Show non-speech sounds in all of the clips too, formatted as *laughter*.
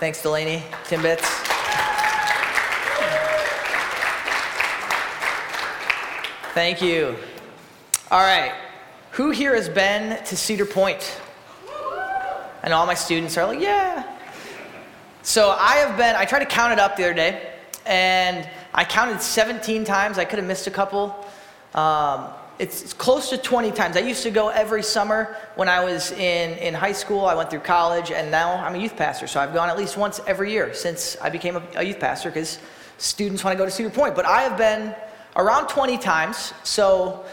Thanks, Delaney. Timbits. Thank you. All right. Who here has been to Cedar Point? And all my students are like, yeah. So I have been, I tried to count it up the other day, and I counted 17 times. I could have missed a couple. Um, it's, close to 20 times. I used to go every summer when I was in, in high school. I went through college, and now I'm a youth pastor. So I've gone at least once every year since I became a, a youth pastor because students want to go to Cedar Point. But I have been around 20 times, so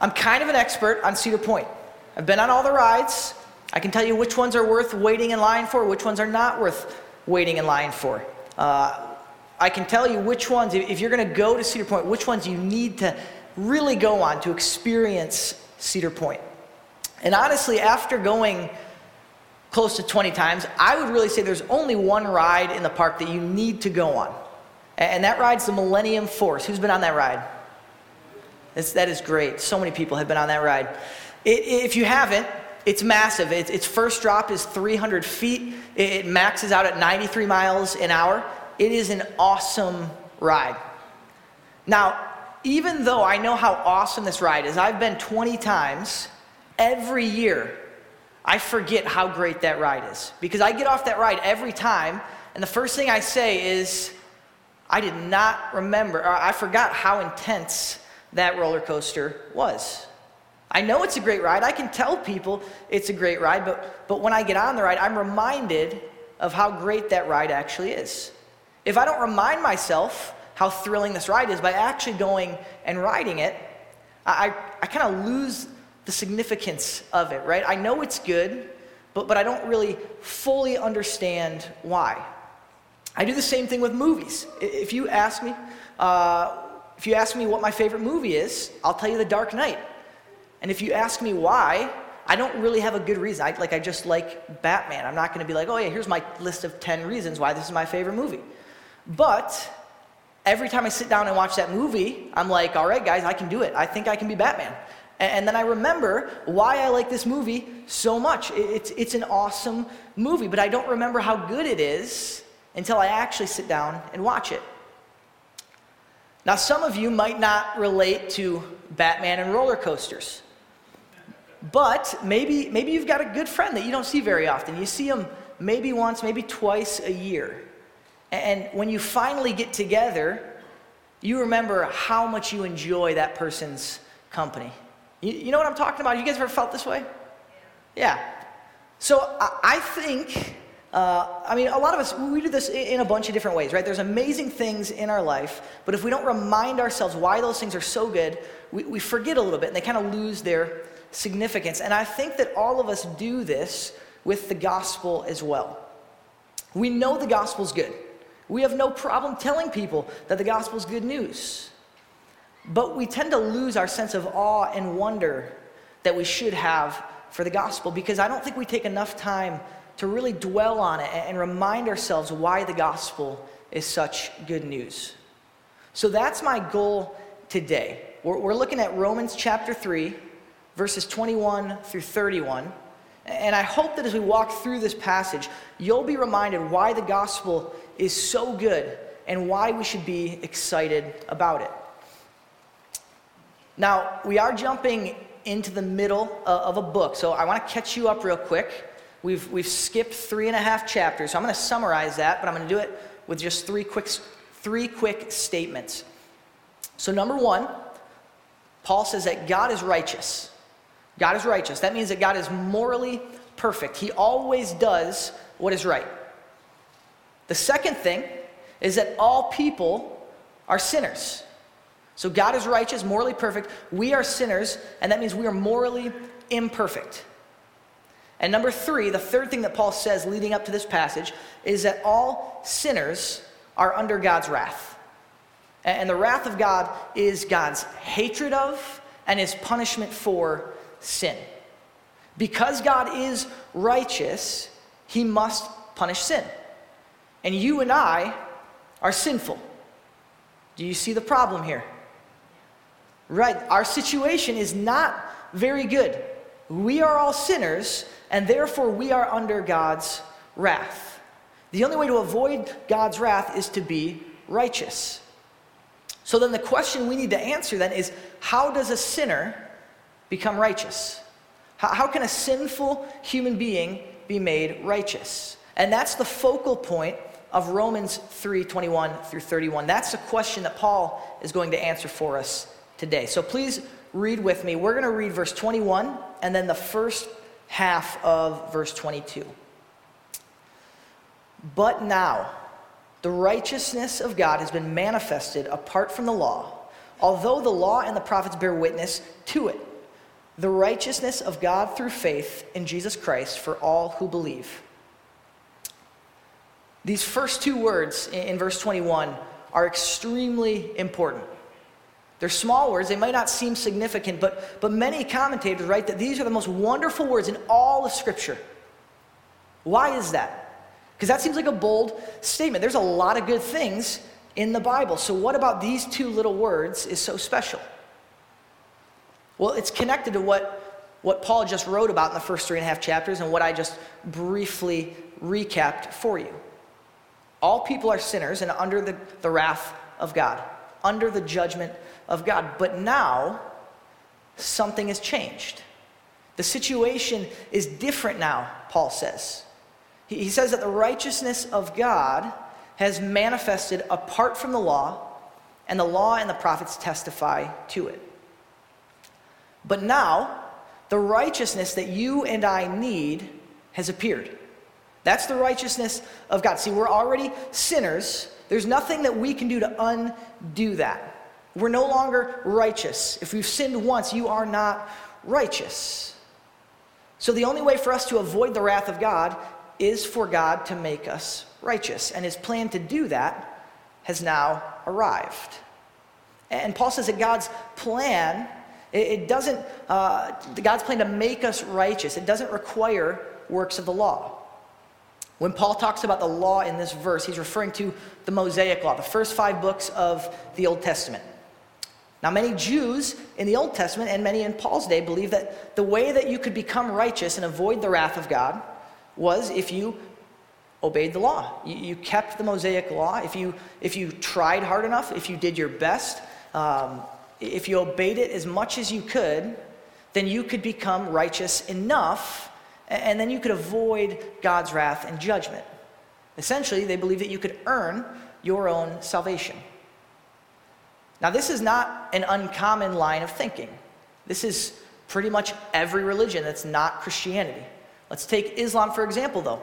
I'm kind of an expert on Cedar Point. I've been on all the rides. I can tell you which ones are worth waiting in line for, which ones are not worth waiting in line for. Uh, I can tell you which ones, if you're going to go to Cedar Point, which ones you need to really go on to experience Cedar Point. And honestly, after going close to 20 times, I would really say there's only one ride in the park that you need to go on. And that ride's the Millennium Force. Who's been on that ride? It's, that is great. So many people have been on that ride. It, if you haven't, it's massive. It, its first drop is 300 feet. It, it maxes out at 93 miles an hour. It is an awesome ride. Now, even though I know how awesome this ride is, I've been 20 times every year, I forget how great that ride is. Because I get off that ride every time, and the first thing I say is, I did not remember, I forgot how intense that roller coaster was. I know it's a great ride. I can tell people it's a great ride, but, but when I get on the ride, I'm reminded of how great that ride actually is. If I don't remind myself how thrilling this ride is by actually going and riding it, I, I kind of lose the significance of it, right? I know it's good, but, but I don't really fully understand why. I do the same thing with movies. If you ask me, uh, if you ask me what my favorite movie is, I'll tell you The Dark Knight. And if you ask me why, I don't really have a good reason. I, like I just like Batman. I'm not going to be like, oh yeah, here's my list of 10 reasons why this is my favorite movie. But every time I sit down and watch that movie, I'm like, all right, guys, I can do it. I think I can be Batman. And, then I remember why I like this movie so much. It's, it's an awesome movie, but I don't remember how good it is until I actually sit down and watch it. Now, some of you might not relate to Batman and roller coasters, but maybe, maybe you've got a good friend that you don't see very often. You see him maybe once, maybe twice a year. And when you finally get together, you remember how much you enjoy that person's company. You, you know what I'm talking about? You guys ever felt this way? Yeah. So I, I think, uh, I mean, a lot of us, we do this in a bunch of different ways, right? There's amazing things in our life, but if we don't remind ourselves why those things are so good, we, we forget a little bit and they kind of lose their significance. And I think that all of us do this with the gospel as well. We know the gospel's good. We have no problem telling people that the gospel is good news. But we tend to lose our sense of awe and wonder that we should have for the gospel because I don't think we take enough time to really dwell on it and remind ourselves why the gospel is such good news. So that's my goal today. We're, we're looking at Romans chapter 3, verses 21 through 31. And I hope that as we walk through this passage, you'll be reminded why the gospel is so good and why we should be excited about it. Now, we are jumping into the middle uh, of a book, so I want to catch you up real quick. We've, we've skipped three and a half chapters, so I'm going to summarize that, but I'm going to do it with just three quick, three quick statements. So, number one, Paul says that God is righteous. God is righteous. That means that God is morally perfect. He always does what is right. The second thing is that all people are sinners. So God is righteous, morally perfect. We are sinners, and that means we are morally imperfect. And number three, the third thing that Paul says leading up to this passage is that all sinners are under God's wrath. And the wrath of God is God's hatred of and his punishment for sin. Because God is righteous, he must punish sin. And you and I are sinful. Do you see the problem here? Right, our situation is not very good. We are all sinners, and therefore we are under God's wrath. The only way to avoid God's wrath is to be righteous. So then the question we need to answer then is how does a sinner become righteous? How, how can a sinful human being be made righteous? And that's the focal point of Romans 3 21 through 31. That's the question that Paul is going to answer for us today. So please read with me. We're going to read verse 21 and then the first half of verse 22. But now, the righteousness of God has been manifested apart from the law, although the law and the prophets bear witness to it. The righteousness of God through faith in Jesus Christ for all who believe. These first two words in verse 21 are extremely important. They're small words, they might not seem significant, but, but many commentators write that these are the most wonderful words in all of Scripture. Why is that? Because that seems like a bold statement. There's a lot of good things in the Bible. So, what about these two little words is so special? Well, it's connected to what, what Paul just wrote about in the first three and a half chapters and what I just briefly recapped for you. All people are sinners and under the, the wrath of God, under the judgment of God. But now, something has changed. The situation is different now, Paul says. He, he says that the righteousness of God has manifested apart from the law, and the law and the prophets testify to it. But now, the righteousness that you and I need has appeared. That's the righteousness of God. See, we're already sinners. There's nothing that we can do to undo that. We're no longer righteous. If we've sinned once, you are not righteous. So the only way for us to avoid the wrath of God is for God to make us righteous. And his plan to do that has now arrived. And Paul says that God's plan, it doesn't, uh, God's plan to make us righteous, it doesn't require works of the law. When Paul talks about the law in this verse, he's referring to the Mosaic law, the first five books of the Old Testament. Now, many Jews in the Old Testament and many in Paul's day believe that the way that you could become righteous and avoid the wrath of God was if you obeyed the law. You, you kept the Mosaic law. If you, if you tried hard enough, if you did your best, um, if you obeyed it as much as you could, then you could become righteous enough and then you could avoid God's wrath and judgment. Essentially, they believe that you could earn your own salvation. Now, this is not an uncommon line of thinking. This is pretty much every religion that's not Christianity. Let's take Islam, for example, though.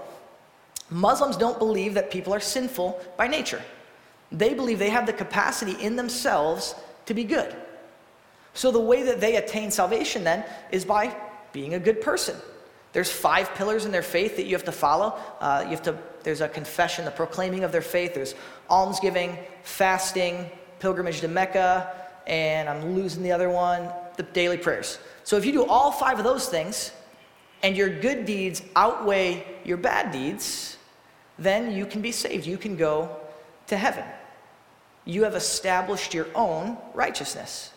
Muslims don't believe that people are sinful by nature, they believe they have the capacity in themselves to be good. So, the way that they attain salvation then is by being a good person, there's five pillars in their faith that you have to follow. Uh, you have to, there's a confession, the proclaiming of their faith. There's almsgiving, fasting, pilgrimage to Mecca, and I'm losing the other one, the daily prayers. So if you do all five of those things, and your good deeds outweigh your bad deeds, then you can be saved. You can go to heaven. You have established your own righteousness.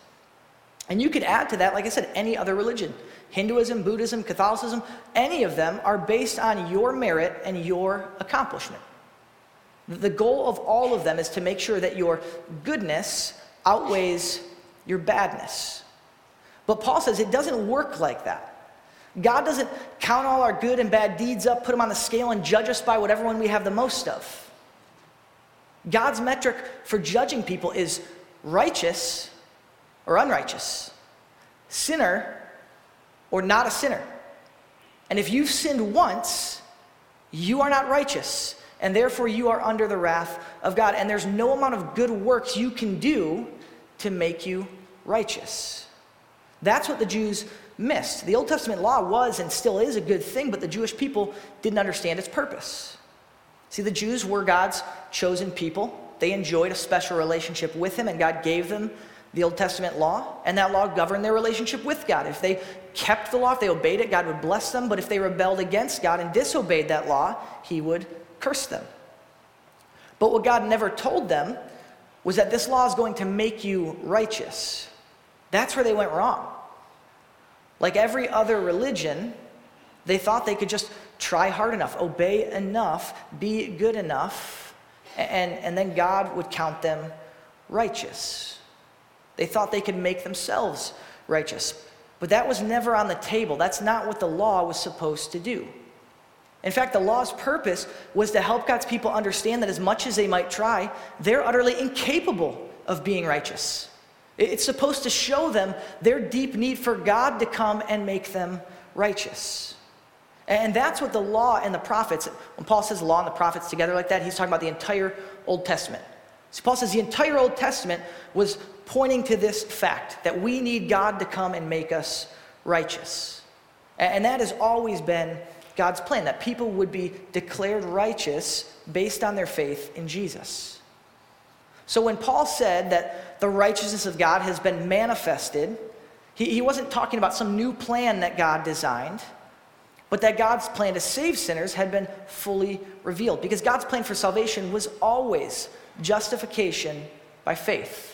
And you could add to that, like I said, any other religion. Hinduism, Buddhism, Catholicism, any of them are based on your merit and your accomplishment. The goal of all of them is to make sure that your goodness outweighs your badness. But Paul says it doesn't work like that. God doesn't count all our good and bad deeds up, put them on the scale, and judge us by whatever one we have the most of. God's metric for judging people is righteous or unrighteous, sinner or not a sinner. And if you've sinned once, you are not righteous, and therefore you are under the wrath of God. And there's no amount of good works you can do to make you righteous. That's what the Jews missed. The Old Testament law was and still is a good thing, but the Jewish people didn't understand its purpose. See, the Jews were God's chosen people. They enjoyed a special relationship with Him, and God gave them the Old Testament law, and that law governed their relationship with God. If they kept the law, if they obeyed it, God would bless them. But if they rebelled against God and disobeyed that law, He would curse them. But what God never told them was that this law is going to make you righteous. That's where they went wrong. Like every other religion, they thought they could just try hard enough, obey enough, be good enough, and, and then God would count them righteous. They thought they could make themselves righteous. But that was never on the table. That's not what the law was supposed to do. In fact, the law's purpose was to help God's people understand that as much as they might try, they're utterly incapable of being righteous. It's supposed to show them their deep need for God to come and make them righteous. And that's what the law and the prophets, when Paul says law and the prophets together like that, he's talking about the entire Old Testament. So Paul says the entire Old Testament was pointing to this fact that we need God to come and make us righteous. And that has always been God's plan, that people would be declared righteous based on their faith in Jesus. So when Paul said that the righteousness of God has been manifested, he, he wasn't talking about some new plan that God designed, but that God's plan to save sinners had been fully revealed. Because God's plan for salvation was always justification by faith.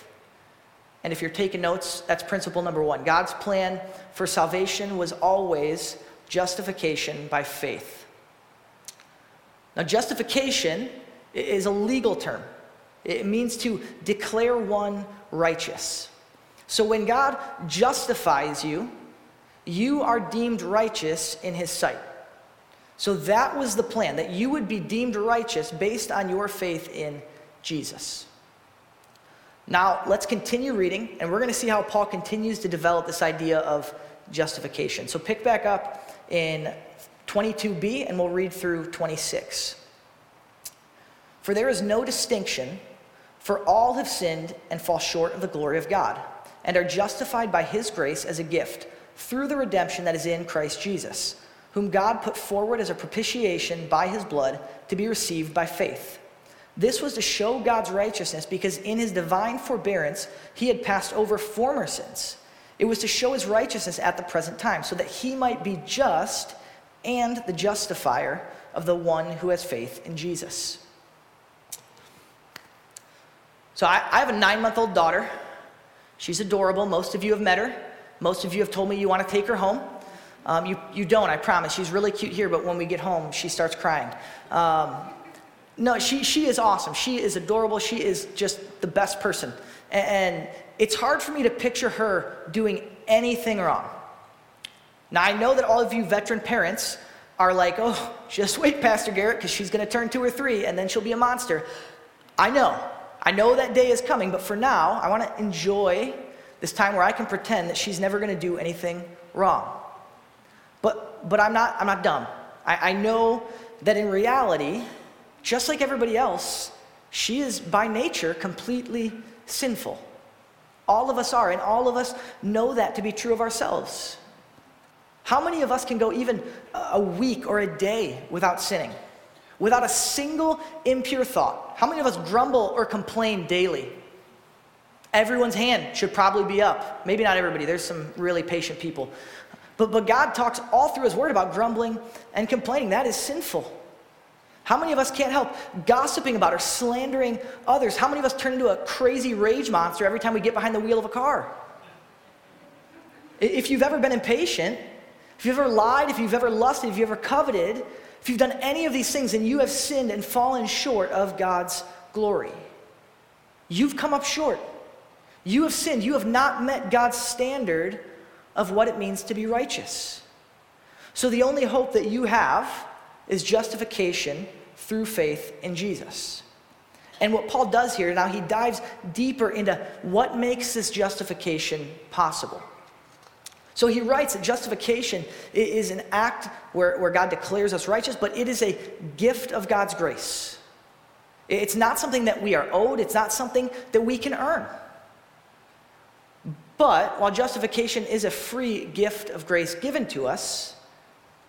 And if you're taking notes, that's principle number one. God's plan for salvation was always justification by faith. Now, justification is a legal term, it means to declare one righteous. So, when God justifies you, you are deemed righteous in His sight. So, that was the plan, that you would be deemed righteous based on your faith in Jesus. Now, let's continue reading, and we're going to see how Paul continues to develop this idea of justification. So, pick back up in 22b, and we'll read through 26. For there is no distinction, for all have sinned and fall short of the glory of God, and are justified by his grace as a gift through the redemption that is in Christ Jesus, whom God put forward as a propitiation by his blood to be received by faith. This was to show God's righteousness because in his divine forbearance he had passed over former sins. It was to show his righteousness at the present time, so that he might be just and the justifier of the one who has faith in Jesus. So I, I have a nine month old daughter. She's adorable. Most of you have met her. Most of you have told me you want to take her home. Um, you, you don't, I promise. She's really cute here, but when we get home, she starts crying. Um, no, she, she is awesome. She is adorable. She is just the best person. And it's hard for me to picture her doing anything wrong. Now, I know that all of you veteran parents are like, oh, just wait, Pastor Garrett, because she's going to turn two or three and then she'll be a monster. I know. I know that day is coming, but for now, I want to enjoy this time where I can pretend that she's never going to do anything wrong. But, but I'm, not, I'm not dumb. I, I know that in reality, just like everybody else, she is by nature completely sinful. All of us are, and all of us know that to be true of ourselves. How many of us can go even a week or a day without sinning? Without a single impure thought? How many of us grumble or complain daily? Everyone's hand should probably be up. Maybe not everybody, there's some really patient people. But, but God talks all through His Word about grumbling and complaining. That is sinful. How many of us can't help gossiping about or slandering others? How many of us turn into a crazy rage monster every time we get behind the wheel of a car? If you've ever been impatient, if you've ever lied, if you've ever lusted, if you've ever coveted, if you've done any of these things, then you have sinned and fallen short of God's glory. You've come up short. You have sinned. You have not met God's standard of what it means to be righteous. So the only hope that you have is justification through faith in Jesus. And what Paul does here, now he dives deeper into what makes this justification possible. So he writes that justification is an act where, where God declares us righteous, but it is a gift of God's grace. It's not something that we are owed, it's not something that we can earn. But while justification is a free gift of grace given to us,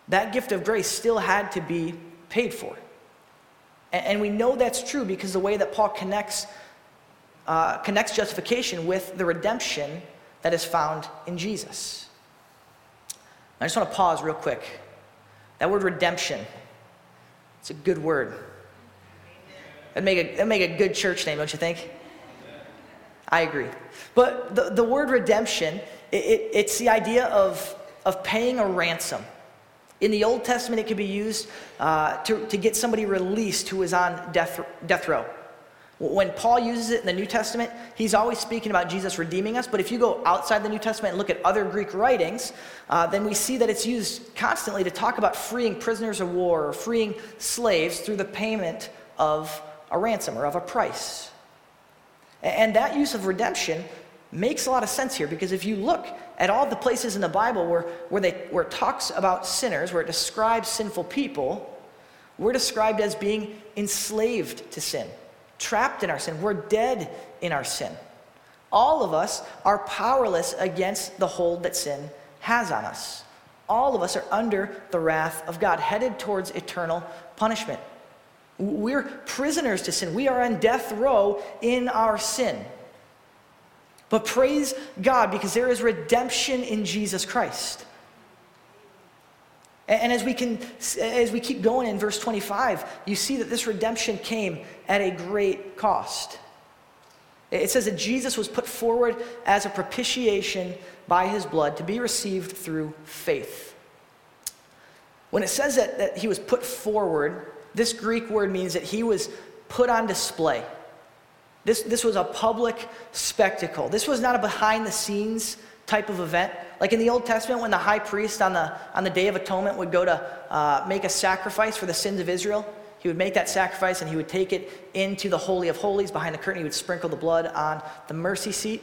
that gift of grace still had to be paid for. And we know that's true because the way that Paul connects, uh, connects justification with the redemption that is found in Jesus. I just want to pause real quick. That word redemption, it's a good word. That'd make a, that'd make a good church name, don't you think? I agree. But the, the word redemption, it, it, it's the idea of, of paying a ransom In the Old Testament, it could be used uh, to, to get somebody released who is on death, death row. When Paul uses it in the New Testament, he's always speaking about Jesus redeeming us. But if you go outside the New Testament and look at other Greek writings, uh, then we see that it's used constantly to talk about freeing prisoners of war or freeing slaves through the payment of a ransom or of a price. And that use of redemption makes a lot of sense here because if you look at all the places in the Bible where, where, they, where it talks about sinners, where it describes sinful people, we're described as being enslaved to sin, trapped in our sin. We're dead in our sin. All of us are powerless against the hold that sin has on us. All of us are under the wrath of God, headed towards eternal punishment. We're prisoners to sin. We are on death row in our sin. But praise God because there is redemption in Jesus Christ. And as we, can, as we keep going in verse 25, you see that this redemption came at a great cost. It says that Jesus was put forward as a propitiation by his blood to be received through faith. When it says that, that he was put forward, this Greek word means that he was put on display. This, this was a public spectacle. This was not a behind the scenes type of event. Like in the Old Testament, when the high priest on the, on the Day of Atonement would go to uh, make a sacrifice for the sins of Israel, he would make that sacrifice and he would take it into the Holy of Holies behind the curtain. He would sprinkle the blood on the mercy seat.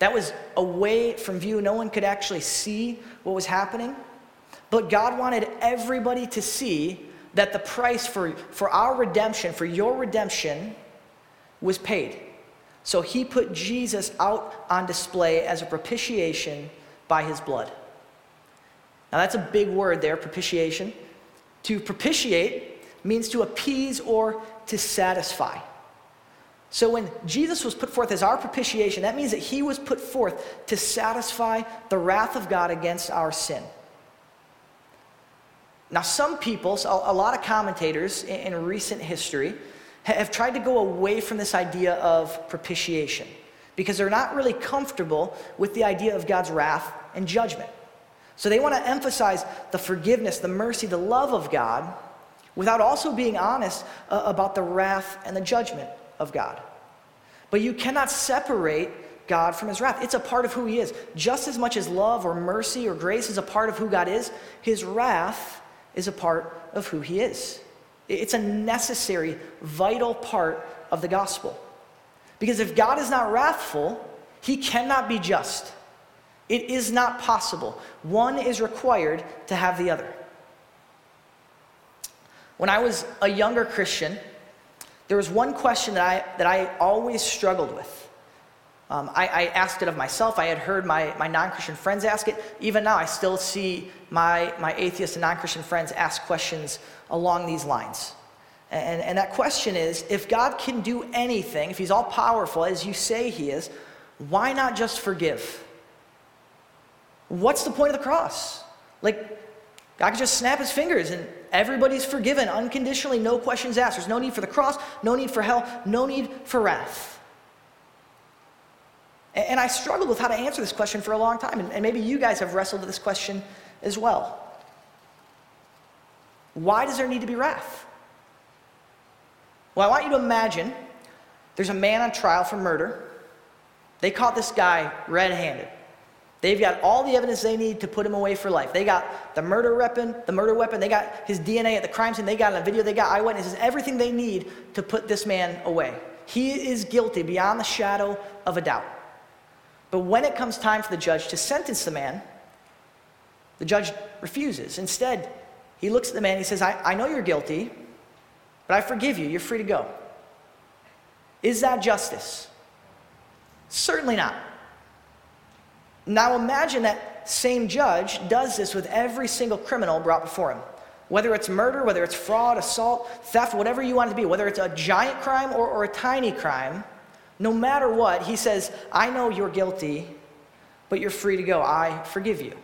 That was away from view. No one could actually see what was happening. But God wanted everybody to see that the price for, for our redemption, for your redemption, was paid. So he put Jesus out on display as a propitiation by his blood. Now that's a big word there, propitiation. To propitiate means to appease or to satisfy. So when Jesus was put forth as our propitiation, that means that he was put forth to satisfy the wrath of God against our sin. Now, some people, a lot of commentators in recent history, have tried to go away from this idea of propitiation because they're not really comfortable with the idea of God's wrath and judgment. So they want to emphasize the forgiveness, the mercy, the love of God without also being honest uh, about the wrath and the judgment of God. But you cannot separate God from his wrath. It's a part of who he is. Just as much as love or mercy or grace is a part of who God is, his wrath is a part of who he is. It's a necessary, vital part of the gospel. Because if God is not wrathful, he cannot be just. It is not possible. One is required to have the other. When I was a younger Christian, there was one question that I, that I always struggled with. Um, I, I, asked it of myself. I had heard my, my non Christian friends ask it. Even now, I still see my, my atheist and non Christian friends ask questions along these lines. And, and that question is if God can do anything, if He's all powerful, as you say He is, why not just forgive? What's the point of the cross? Like, God could just snap his fingers and everybody's forgiven unconditionally, no questions asked. There's no need for the cross, no need for hell, no need for wrath. And I struggled with how to answer this question for a long time. And maybe you guys have wrestled with this question as well. Why does there need to be wrath? Well, I want you to imagine there's a man on trial for murder. They caught this guy red handed. They've got all the evidence they need to put him away for life. They got the murder weapon, the murder weapon, they got his DNA at the crime scene, they got a video, they got eyewitnesses, everything they need to put this man away. He is guilty beyond the shadow of a doubt. But when it comes time for the judge to sentence the man, the judge refuses. Instead, he looks at the man he says, I, I know you're guilty, but I forgive you. You're free to go. Is that justice? Certainly not. Now imagine that same judge does this with every single criminal brought before him. Whether it's murder, whether it's fraud, assault, theft, whatever you want it to be, whether it's a giant crime or, or a tiny crime, no matter what, he says, I know you're guilty, but you're free to go. I forgive you.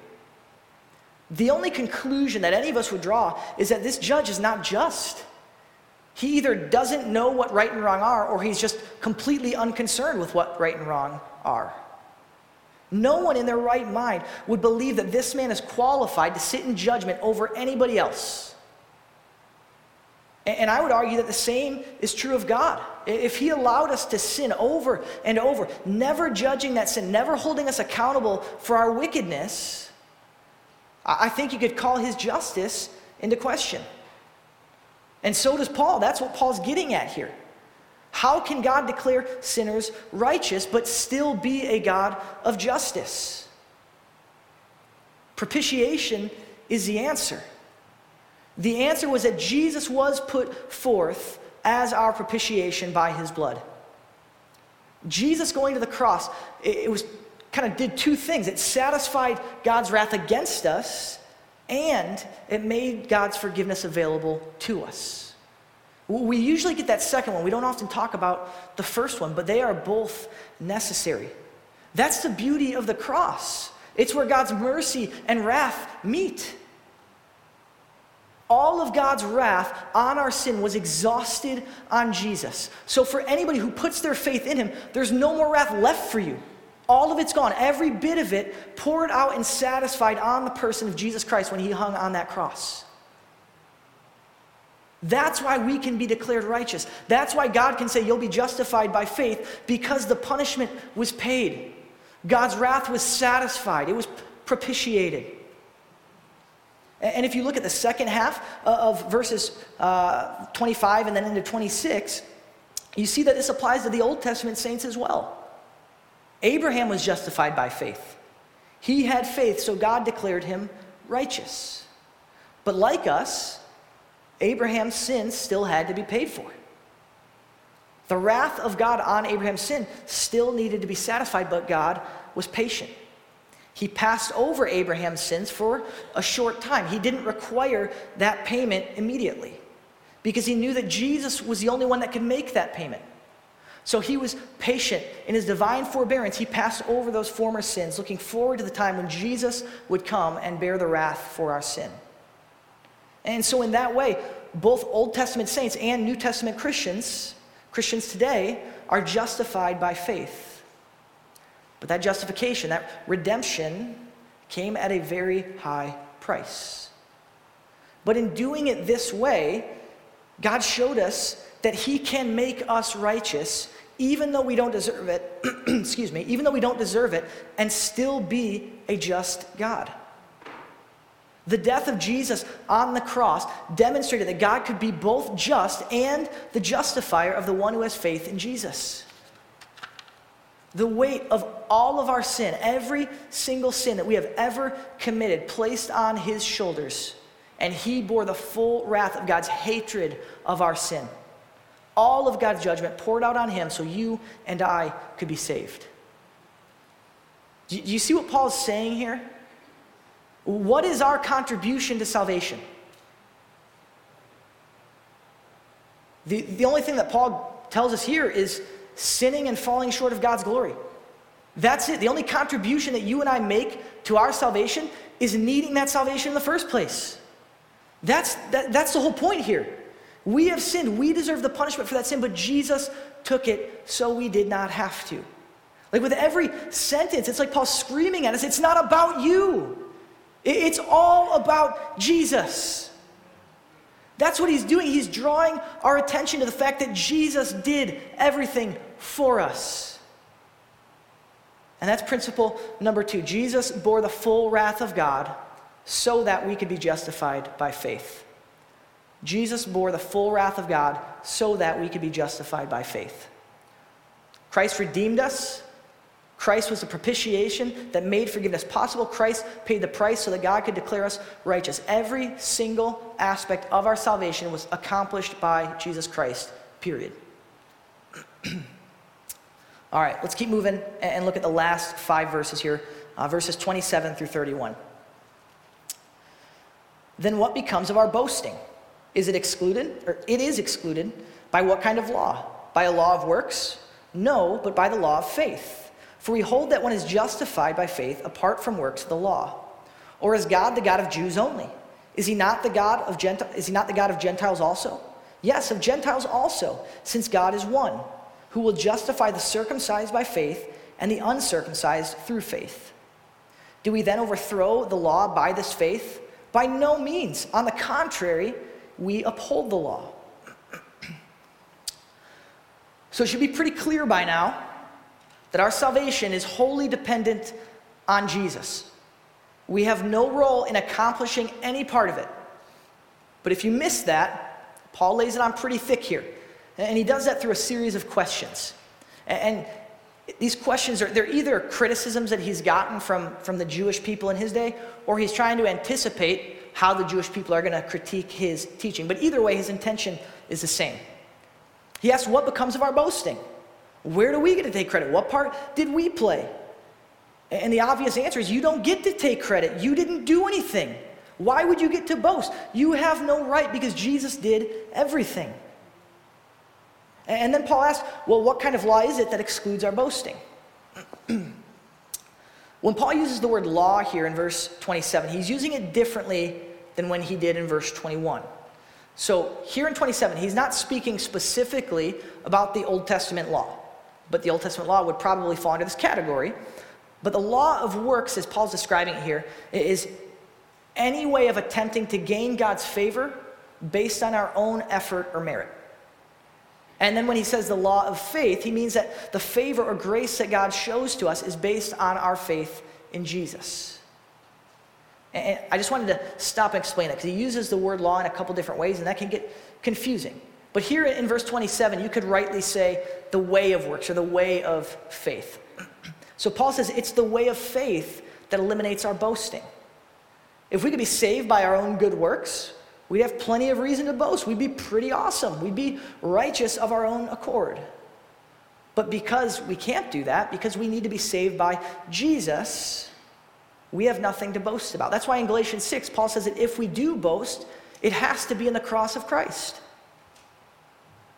The only conclusion that any of us would draw is that this judge is not just. He either doesn't know what right and wrong are, or he's just completely unconcerned with what right and wrong are. No one in their right mind would believe that this man is qualified to sit in judgment over anybody else. And I would argue that the same is true of God. If He allowed us to sin over and over, never judging that sin, never holding us accountable for our wickedness, I think you could call His justice into question. And so does Paul. That's what Paul's getting at here. How can God declare sinners righteous but still be a God of justice? Propitiation is the answer. The answer was that Jesus was put forth as our propitiation by his blood. Jesus going to the cross, it was kind of did two things. It satisfied God's wrath against us, and it made God's forgiveness available to us. We usually get that second one. We don't often talk about the first one, but they are both necessary. That's the beauty of the cross. It's where God's mercy and wrath meet. All of God's wrath on our sin was exhausted on Jesus. So, for anybody who puts their faith in him, there's no more wrath left for you. All of it's gone. Every bit of it poured out and satisfied on the person of Jesus Christ when he hung on that cross. That's why we can be declared righteous. That's why God can say you'll be justified by faith because the punishment was paid. God's wrath was satisfied, it was propitiated. And if you look at the second half of verses uh, 25 and then into 26, you see that this applies to the Old Testament saints as well. Abraham was justified by faith. He had faith, so God declared him righteous. But like us, Abraham's sin still had to be paid for. The wrath of God on Abraham's sin still needed to be satisfied, but God was patient. He passed over Abraham's sins for a short time. He didn't require that payment immediately because he knew that Jesus was the only one that could make that payment. So he was patient in his divine forbearance. He passed over those former sins, looking forward to the time when Jesus would come and bear the wrath for our sin. And so, in that way, both Old Testament saints and New Testament Christians, Christians today, are justified by faith. But that justification, that redemption, came at a very high price. But in doing it this way, God showed us that He can make us righteous even though we don't deserve it, *clears throat* excuse me, even though we don't deserve it, and still be a just God. The death of Jesus on the cross demonstrated that God could be both just and the justifier of the one who has faith in Jesus. The weight of all of our sin, every single sin that we have ever committed, placed on his shoulders, and he bore the full wrath of God's hatred of our sin. All of God's judgment poured out on him so you and I could be saved. Do you see what Paul is saying here? What is our contribution to salvation? The, the only thing that Paul tells us here is sinning and falling short of God's glory. That's it. The only contribution that you and I make to our salvation is needing that salvation in the first place. That's, that, that's the whole point here. We have sinned. We deserve the punishment for that sin, but Jesus took it so we did not have to. Like with every sentence, it's like Paul screaming at us it's not about you. It's all about Jesus. That's what he's doing. He's drawing our attention to the fact that Jesus did everything for us. And that's principle number two. Jesus bore the full wrath of God so that we could be justified by faith. Jesus bore the full wrath of God so that we could be justified by faith. Christ redeemed us Christ was the propitiation that made forgiveness possible. Christ paid the price so that God could declare us righteous. Every single aspect of our salvation was accomplished by Jesus Christ, period. *clears throat* All right, let's keep moving and look at the last five verses here, uh, verses 27 through 31. Then what becomes of our boasting? Is it excluded? Or it is excluded by what kind of law? By a law of works? No, but by the law of faith. For we hold that one is justified by faith apart from works of the law. Or is God the God of Jews only? Is he not the God of Gentiles? Is he not the God of Gentiles also? Yes, of Gentiles also, since God is one, who will justify the circumcised by faith and the uncircumcised through faith. Do we then overthrow the law by this faith? By no means. On the contrary, we uphold the law. so it should be pretty clear by now that our salvation is wholly dependent on Jesus. We have no role in accomplishing any part of it. But if you miss that, Paul lays it on pretty thick here. And he does that through a series of questions. And these questions are they're either criticisms that he's gotten from, from the Jewish people in his day, or he's trying to anticipate how the Jewish people are going to critique his teaching. But either way, his intention is the same. He asks, What becomes of our boasting? Where do we get to take credit? What part did we play? And the obvious answer is you don't get to take credit. You didn't do anything. Why would you get to boast? You have no right because Jesus did everything. And then Paul asks, well, what kind of law is it that excludes our boasting? *clears throat* when Paul uses the word law here in verse 27, he's using it differently than when he did in verse 21. So here in 27, he's not speaking specifically about the Old Testament law, but the Old Testament law would probably fall into this category. But the law of works, as Paul's describing it here, is any way of attempting to gain God's favor based on our own effort or merit. And then when he says the law of faith, he means that the favor or grace that God shows to us is based on our faith in Jesus. And I just wanted to stop and explain that because he uses the word law in a couple different ways, and that can get confusing. But here in verse 27, you could rightly say the way of works or the way of faith. So Paul says it's the way of faith that eliminates our boasting. If we could be saved by our own good works, we'd have plenty of reason to boast. We'd be pretty awesome. We'd be righteous of our own accord. But because we can't do that, because we need to be saved by Jesus, we have nothing to boast about. That's why in Galatians 6, Paul says that if we do boast, it has to be in the cross of Christ.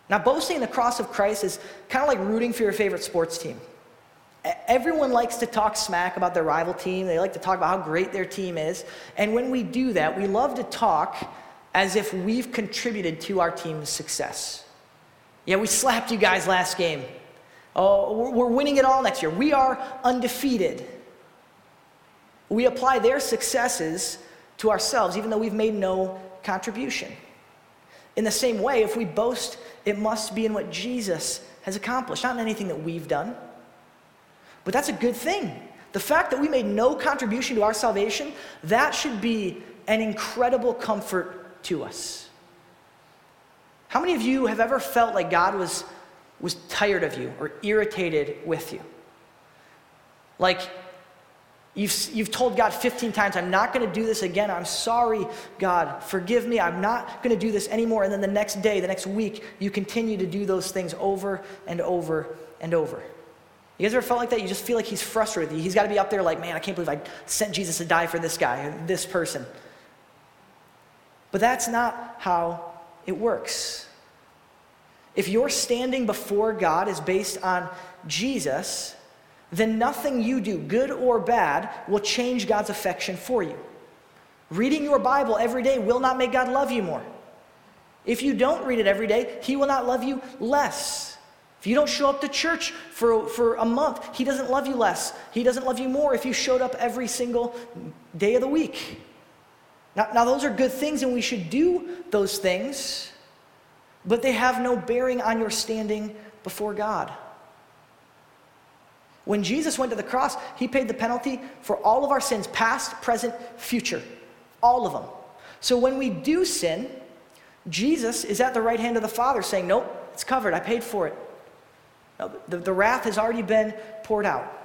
Now, boasting in the cross of Christ is kind of like rooting for your favorite sports team. Everyone likes to talk smack about their rival team. They like to talk about how great their team is. And when we do that, we love to talk as if we've contributed to our team's success. Yeah, we slapped you guys last game. Oh, we're winning it all next year. We are undefeated. We apply their successes to ourselves, even though we've made no contribution. In the same way, if we boast, it must be in what Jesus has accomplished, not in anything that we've done. But that's a good thing. The fact that we made no contribution to our salvation, that should be an incredible comfort to us. How many of you have ever felt like God was, was tired of you or irritated with you? Like you've, you've told God 15 times, I'm not going to do this again. I'm sorry, God. Forgive me. I'm not going to do this anymore. And then the next day, the next week, you continue to do those things over and over and over. You guys ever felt like that? You just feel like he's frustrated. He's got to be up there like, man, I can't believe I sent Jesus to die for this guy this person. But that's not how it works. If your standing before God is based on Jesus, then nothing you do, good or bad, will change God's affection for you. Reading your Bible every day will not make God love you more. If you don't read it every day, He will not love you less. If you don't show up to church for, for a month, He doesn't love you less. He doesn't love you more if you showed up every single day of the week. Now, now, those are good things, and we should do those things, but they have no bearing on your standing before God. When Jesus went to the cross, he paid the penalty for all of our sins, past, present, future. All of them. So when we do sin, Jesus is at the right hand of the Father saying, Nope, it's covered. I paid for it. The, the wrath has already been poured out.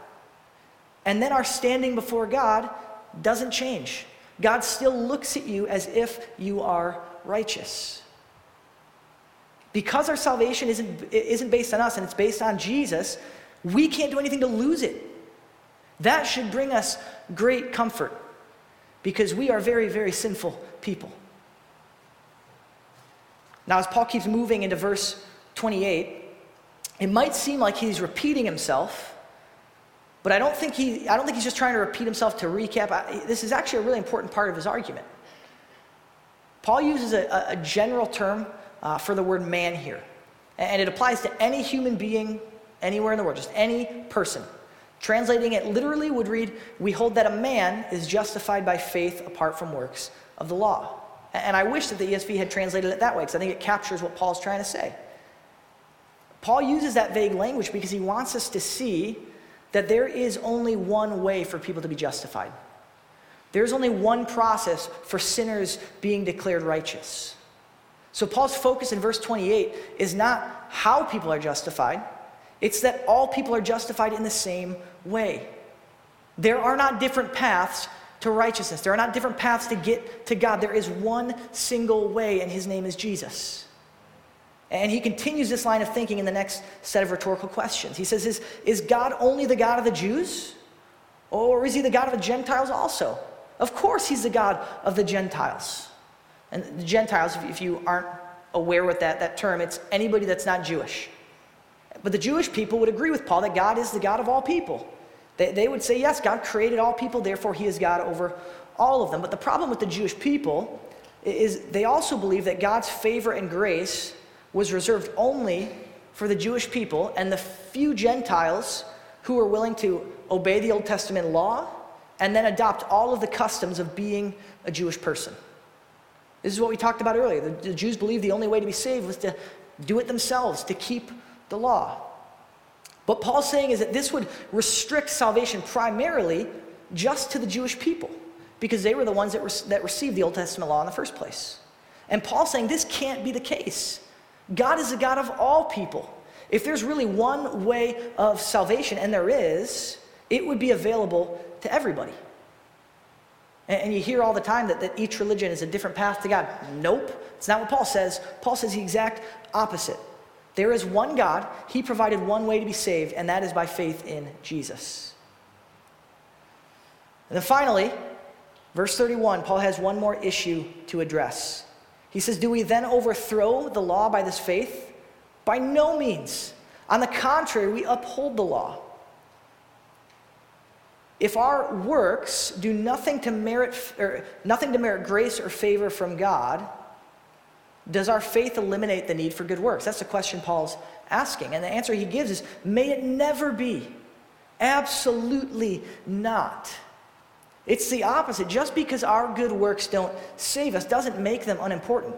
And then our standing before God doesn't change. God still looks at you as if you are righteous. Because our salvation isn't, isn't based on us and it's based on Jesus, we can't do anything to lose it. That should bring us great comfort because we are very, very sinful people. Now, as Paul keeps moving into verse 28, it might seem like he's repeating himself but I don't think, he, I don't think he's just trying to repeat himself to recap. I, this is actually a really important part of his argument. Paul uses a, a general term uh, for the word man here, and it applies to any human being anywhere in the world, just any person. Translating it literally would read, We hold that a man is justified by faith apart from works of the law. And I wish that the ESV had translated it that way because I think it captures what Paul's trying to say. Paul uses that vague language because he wants us to see that there is only one way for people to be justified. There's only one process for sinners being declared righteous. So, Paul's focus in verse 28 is not how people are justified, it's that all people are justified in the same way. There are not different paths to righteousness, there are not different paths to get to God. There is one single way, and his name is Jesus. And he continues this line of thinking in the next set of rhetorical questions. He says, Is, is God only the God of the Jews? Or is he the God of the Gentiles also? Of course, he's the God of the Gentiles. And the Gentiles, if you aren't aware with that, that term, it's anybody that's not Jewish. But the Jewish people would agree with Paul that God is the God of all people. They, they would say, yes, God created all people, therefore he is God over all of them. But the problem with the Jewish people is they also believe that God's favor and grace was reserved only for the Jewish people and the few Gentiles who were willing to obey the Old Testament law and then adopt all of the customs of being a Jewish person. This is what we talked about earlier. The, the Jews believed the only way to be saved was to do it themselves, to keep the law. What Paul's saying is that this would restrict salvation primarily just to the Jewish people because they were the ones that, re- that received the Old Testament law in the first place. And Paul's saying this can't be the case. God is the God of all people. If there's really one way of salvation, and there is, it would be available to everybody. And, and you hear all the time that, that each religion is a different path to God. Nope. It's not what Paul says. Paul says the exact opposite. There is one God, He provided one way to be saved, and that is by faith in Jesus. And then finally, verse 31, Paul has one more issue to address. He says, Do we then overthrow the law by this faith? By no means. On the contrary, we uphold the law. If our works do nothing to merit or nothing to merit grace or favor from God, does our faith eliminate the need for good works? That's the question Paul's asking. And the answer he gives is may it never be. Absolutely not. It's the opposite. Just because our good works don't save us doesn't make them unimportant.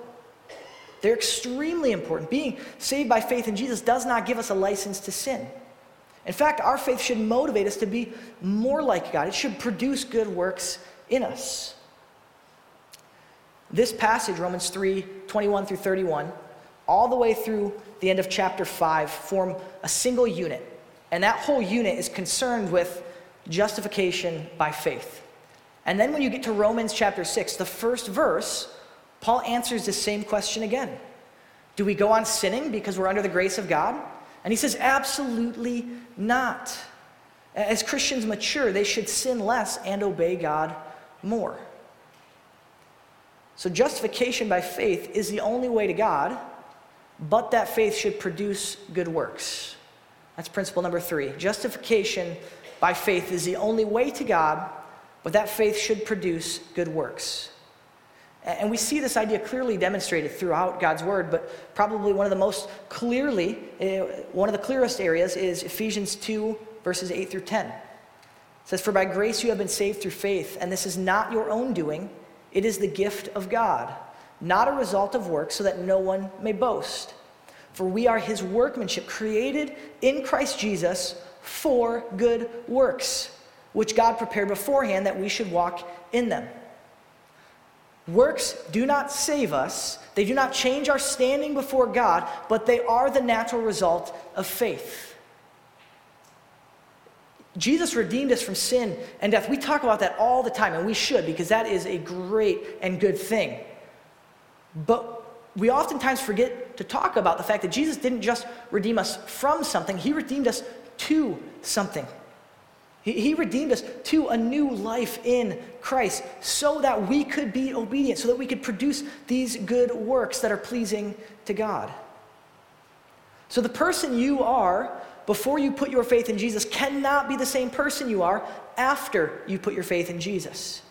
They're extremely important. Being saved by faith in Jesus does not give us a license to sin. In fact, our faith should motivate us to be more like God, it should produce good works in us. This passage, Romans 3 21 through 31, all the way through the end of chapter 5, form a single unit. And that whole unit is concerned with justification by faith. And then when you get to Romans chapter 6, the first verse, Paul answers the same question again Do we go on sinning because we're under the grace of God? And he says, Absolutely not. As Christians mature, they should sin less and obey God more. So, justification by faith is the only way to God, but that faith should produce good works. That's principle number three. Justification by faith is the only way to God, but that faith should produce good works. And we see this idea clearly demonstrated throughout God's word, but probably one of the most clearly, eh, one of the clearest areas is Ephesians 2, verses 8 through 10. It says, For by grace you have been saved through faith, and this is not your own doing, it is the gift of God, not a result of works, so that no one may boast. For we are his workmanship, created in Christ Jesus for good works, which God prepared beforehand that we should walk in them. Works do not save us, they do not change our standing before God, but they are the natural result of faith. Jesus redeemed us from sin and death. We talk about that all the time, and we should because that is a great and good thing. But we oftentimes forget to talk about the fact that Jesus didn't just redeem us from something, He redeemed us to something. He, redeemed us to a new life in Christ so that we could be obedient, so that we could produce these good works that are pleasing to God. So the person you are before you put your faith in Jesus cannot be the same person you are after you put your faith in Jesus.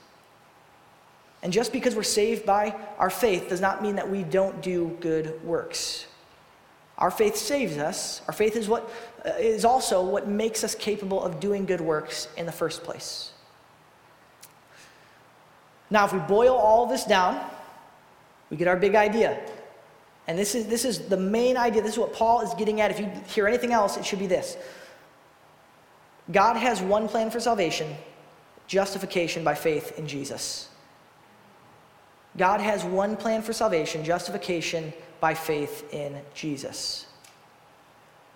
And just because we're saved by our faith does not mean that we don't do good works. Our faith saves us. Our faith is what uh, is also what makes us capable of doing good works in the first place. Now, if we boil all this down, we get our big idea. And this is, this is the main idea. This is what Paul is getting at. If you hear anything else, it should be this God has one plan for salvation justification by faith in Jesus. God has one plan for salvation justification by faith in Jesus.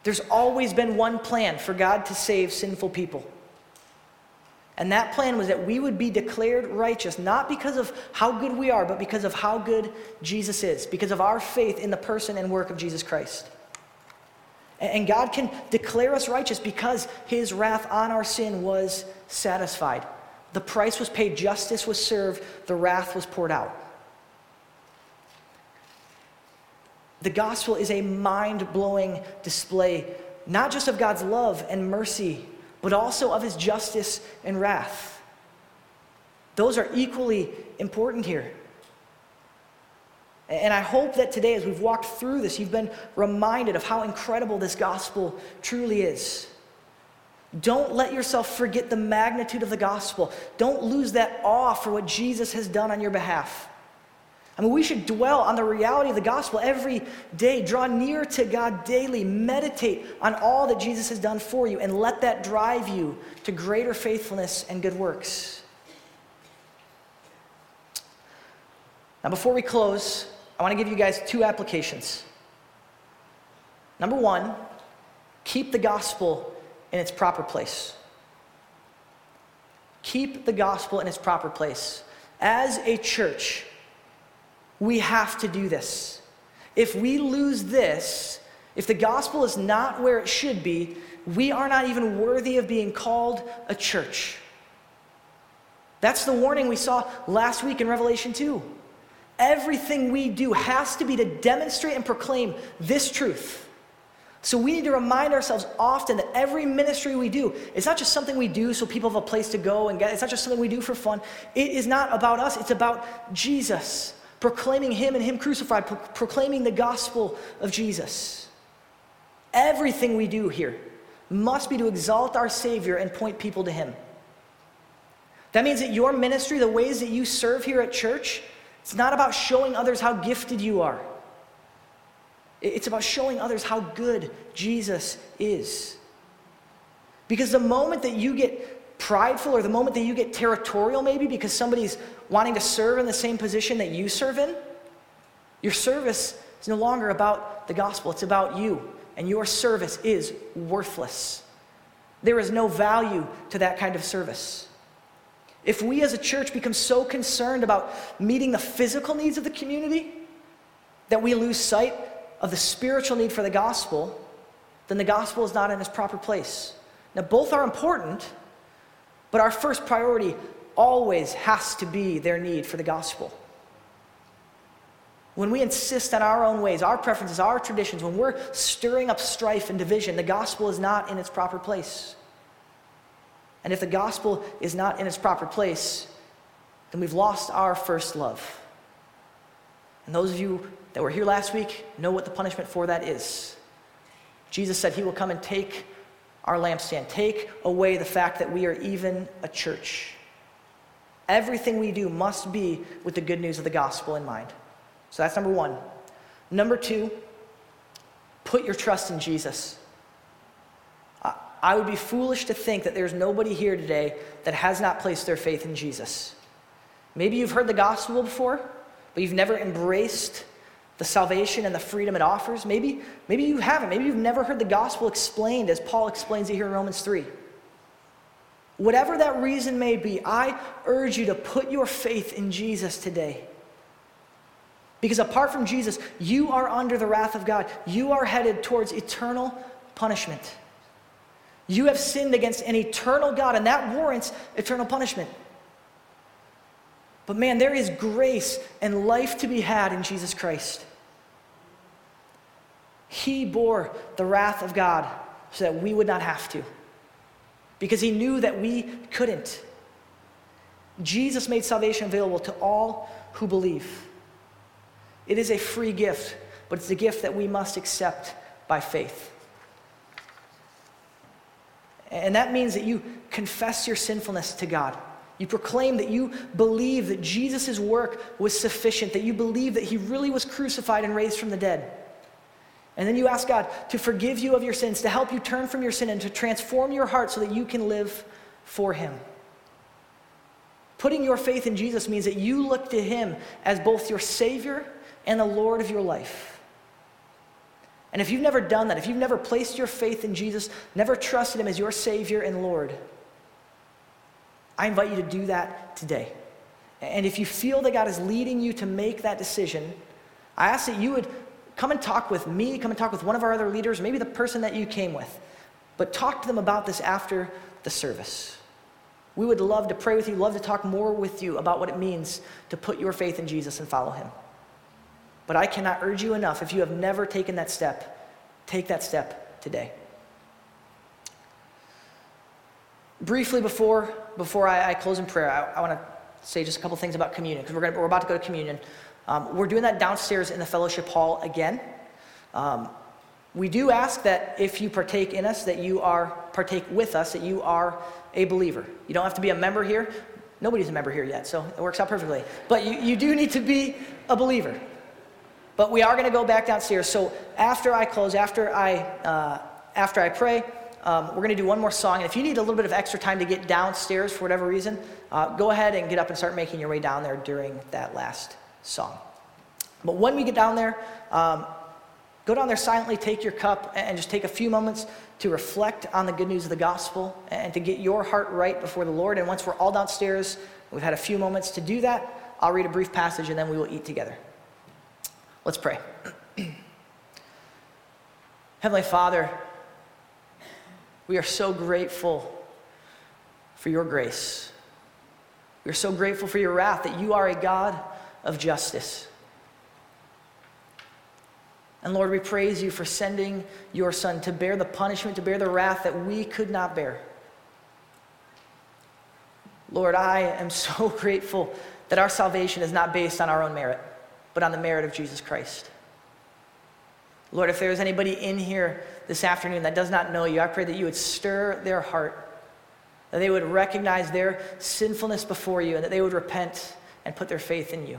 There's always been one plan for God to save sinful people. And that plan was that we would be declared righteous, not because of how good we are, but because of how good Jesus is, because of our faith in the person and work of Jesus Christ. And God can declare us righteous because his wrath on our sin was satisfied. The price was paid, justice was served, the wrath was poured out. The gospel is a mind blowing display, not just of God's love and mercy, but also of his justice and wrath. Those are equally important here. And I hope that today, as we've walked through this, you've been reminded of how incredible this gospel truly is. Don't let yourself forget the magnitude of the gospel. Don't lose that awe for what Jesus has done on your behalf. I mean, we should dwell on the reality of the gospel every day. Draw near to God daily. Meditate on all that Jesus has done for you, and let that drive you to greater faithfulness and good works. Now, before we close, I want to give you guys two applications. Number one, keep the gospel in its proper place. Keep the gospel in its proper place. As a church, we have to do this. If we lose this, if the gospel is not where it should be, we are not even worthy of being called a church. That's the warning we saw last week in Revelation 2. Everything we do has to be to demonstrate and proclaim this truth. So we need to remind ourselves often that every ministry we do, it's not just something we do so people have a place to go and get, it's not just something we do for fun. It is not about us, it's about Jesus proclaiming Him and Him crucified, pro- proclaiming the gospel of Jesus. Everything we do here must be to exalt our Savior and point people to Him. That means that your ministry, the ways that you serve here at church, it's not about showing others how gifted you are. It's about showing others how good Jesus is. Because the moment that you get prideful or the moment that you get territorial, maybe because somebody's wanting to serve in the same position that you serve in, your service is no longer about the gospel, it's about you. And your service is worthless. There is no value to that kind of service. If we as a church become so concerned about meeting the physical needs of the community that we lose sight of the spiritual need for the gospel, then the gospel is not in its proper place. Now, both are important, but our first priority always has to be their need for the gospel. When we insist on our own ways, our preferences, our traditions, when we're stirring up strife and division, the gospel is not in its proper place. And if the gospel is not in its proper place, then we've lost our first love. And those of you that were here last week know what the punishment for that is. Jesus said he will come and take our lampstand. Take away the fact that we are even a church. Everything we do must be with the good news of the gospel in mind. So that's number one. Number two, put your trust in Jesus. I would be foolish to think that there's nobody here today that has not placed their faith in Jesus. Maybe you've heard the gospel before, but you've never embraced the salvation and the freedom it offers. Maybe, maybe you haven't. Maybe you've never heard the gospel explained as Paul explains it here in Romans 3. Whatever that reason may be, I urge you to put your faith in Jesus today. Because apart from Jesus, you are under the wrath of God. You are headed towards eternal punishment. You have sinned against an eternal God, and that warrants eternal punishment. But man, there is grace and life to be had in Jesus Christ. He bore the wrath of God so that we would not have to, because he knew that we couldn't. Jesus made salvation available to all who believe. It is a free gift, but it's a gift that we must accept by faith. And that means that you confess your sinfulness to God. You proclaim that you believe that Jesus' work was sufficient, that you believe that he really was crucified and raised from the dead. And then you ask God to forgive you of your sins, to help you turn from your sin, and to transform your heart so that you can live for him. Putting your faith in Jesus means that you look to him as both your Savior and the Lord of your life. And if you've never done that, if you've never placed your faith in Jesus, never trusted him as your Savior and Lord, I invite you to do that today. And if you feel that God is leading you to make that decision, I ask that you would come and talk with me, come and talk with one of our other leaders, maybe the person that you came with. But talk to them about this after the service. We would love to pray with you, love to talk more with you about what it means to put your faith in Jesus and follow him. But I cannot urge you enough, if you have never taken that step, take that step today. Briefly, before, before I, I close in prayer, I, I want to say just a couple things about communion, because we're, we're about to go to communion. Um, we're doing that downstairs in the fellowship hall again. Um, we do ask that if you partake in us, that you are partake with us, that you are a believer. You don't have to be a member here. Nobody's a member here yet, so it works out perfectly. But you, you do need to be a believer. But we are going to go back downstairs. So after I close, after I, uh, after I pray, um, we're going to do one more song. And if you need a little bit of extra time to get downstairs for whatever reason, uh, go ahead and get up and start making your way down there during that last song. But when we get down there, um, go down there silently, take your cup, and just take a few moments to reflect on the good news of the gospel and to get your heart right before the Lord. And once we're all downstairs, we've had a few moments to do that, I'll read a brief passage and then we will eat together. Let's pray. *clears throat* Heavenly Father, we are so grateful for your grace. We are so grateful for your wrath that you are a God of justice. And Lord, we praise you for sending your Son to bear the punishment, to bear the wrath that we could not bear. Lord, I am *laughs* so grateful that our salvation is not based on our own merit, but on the merit of Jesus Christ. Lord, if there's anybody in here this afternoon that does not know you, I pray that you would stir their heart, that they would recognize their sinfulness before you, and that they would repent and put their faith in you.